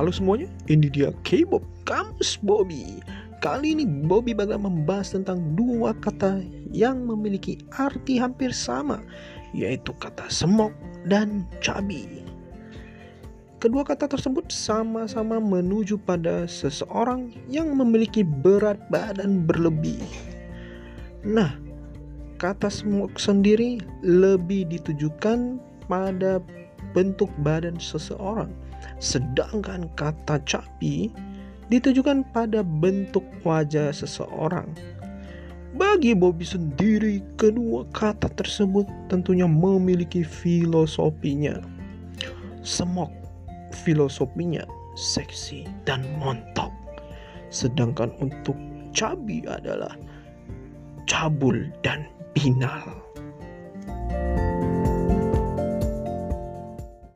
Halo semuanya, ini dia K-pop Kamus Bobby. Kali ini Bobby bakal membahas tentang dua kata yang memiliki arti hampir sama, yaitu kata semok dan cabi. Kedua kata tersebut sama-sama menuju pada seseorang yang memiliki berat badan berlebih. Nah, kata semok sendiri lebih ditujukan pada bentuk badan seseorang sedangkan kata capi ditujukan pada bentuk wajah seseorang. Bagi Bobby sendiri, kedua kata tersebut tentunya memiliki filosofinya. Semok, filosofinya seksi dan montok. Sedangkan untuk cabi adalah cabul dan binal.